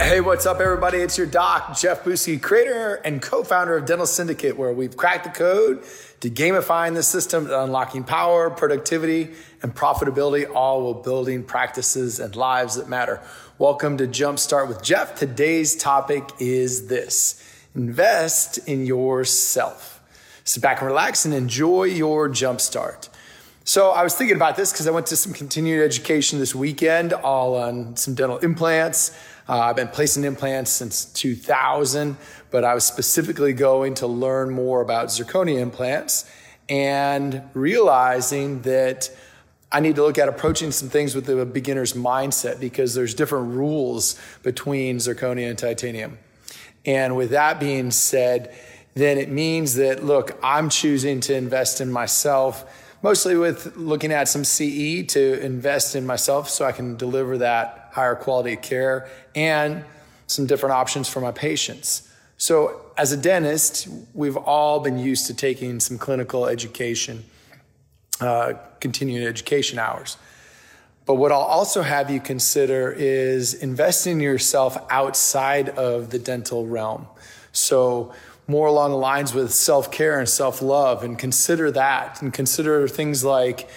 Hey, what's up, everybody? It's your doc, Jeff Buske, creator and co founder of Dental Syndicate, where we've cracked the code to gamifying the system, unlocking power, productivity, and profitability, all while building practices and lives that matter. Welcome to Jumpstart with Jeff. Today's topic is this invest in yourself. Sit back and relax and enjoy your jumpstart. So I was thinking about this because I went to some continued education this weekend, all on some dental implants. Uh, I've been placing implants since 2000, but I was specifically going to learn more about zirconia implants and realizing that I need to look at approaching some things with a beginner's mindset because there's different rules between zirconia and titanium. And with that being said, then it means that, look, I'm choosing to invest in myself, mostly with looking at some CE to invest in myself so I can deliver that higher quality care, and some different options for my patients. So, as a dentist, we've all been used to taking some clinical education, uh, continuing education hours. But what I'll also have you consider is investing in yourself outside of the dental realm. So, more along the lines with self care and self love, and consider that, and consider things like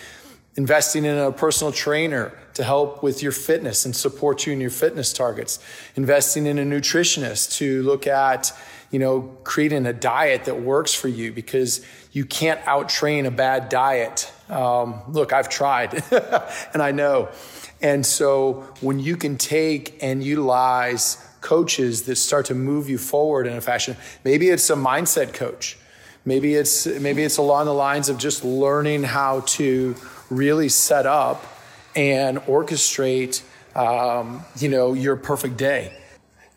investing in a personal trainer to help with your fitness and support you in your fitness targets. Investing in a nutritionist to look at you know creating a diet that works for you because you can't out train a bad diet. Um, look i've tried and i know. And so when you can take and utilize coaches that start to move you forward in a fashion maybe it's a mindset coach maybe it's maybe it's along the lines of just learning how to really set up and orchestrate, um, you know, your perfect day?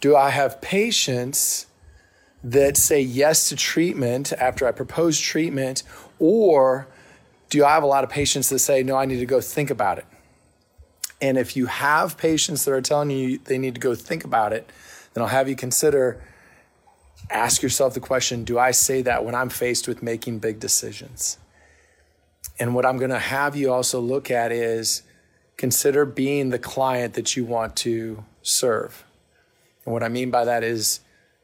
Do I have patients that say yes to treatment after I propose treatment, or do I have a lot of patients that say no? I need to go think about it. And if you have patients that are telling you they need to go think about it, then I'll have you consider ask yourself the question do I say that when I'm faced with making big decisions? And what I'm going to have you also look at is consider being the client that you want to serve. And what I mean by that is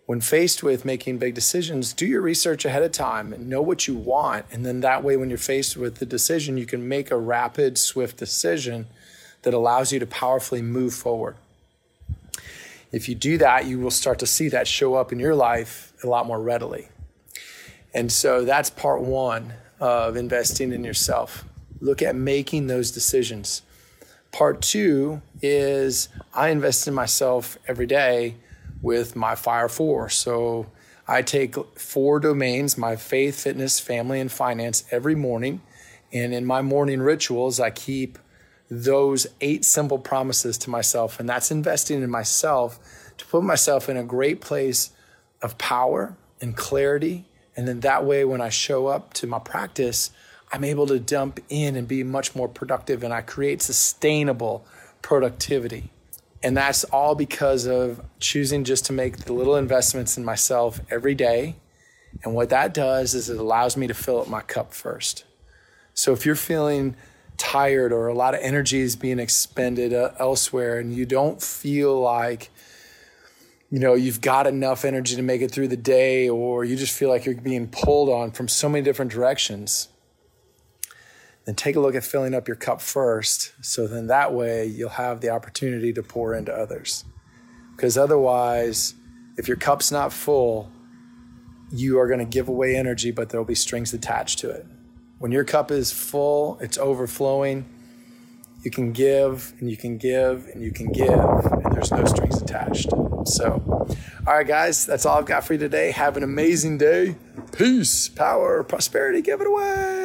when faced with making big decisions, do your research ahead of time and know what you want. And then that way, when you're faced with the decision, you can make a rapid, swift decision that allows you to powerfully move forward. If you do that, you will start to see that show up in your life a lot more readily. And so that's part one of investing in yourself. Look at making those decisions. Part two is I invest in myself every day with my Fire Four. So I take four domains my faith, fitness, family, and finance every morning. And in my morning rituals, I keep those eight simple promises to myself. And that's investing in myself to put myself in a great place of power and clarity. And then that way, when I show up to my practice, I'm able to dump in and be much more productive and I create sustainable productivity. And that's all because of choosing just to make the little investments in myself every day. And what that does is it allows me to fill up my cup first. So if you're feeling tired or a lot of energy is being expended uh, elsewhere and you don't feel like you know you've got enough energy to make it through the day or you just feel like you're being pulled on from so many different directions then take a look at filling up your cup first. So then that way you'll have the opportunity to pour into others. Because otherwise, if your cup's not full, you are going to give away energy, but there'll be strings attached to it. When your cup is full, it's overflowing, you can give and you can give and you can give, and there's no strings attached. So, all right, guys, that's all I've got for you today. Have an amazing day. Peace, power, prosperity, give it away.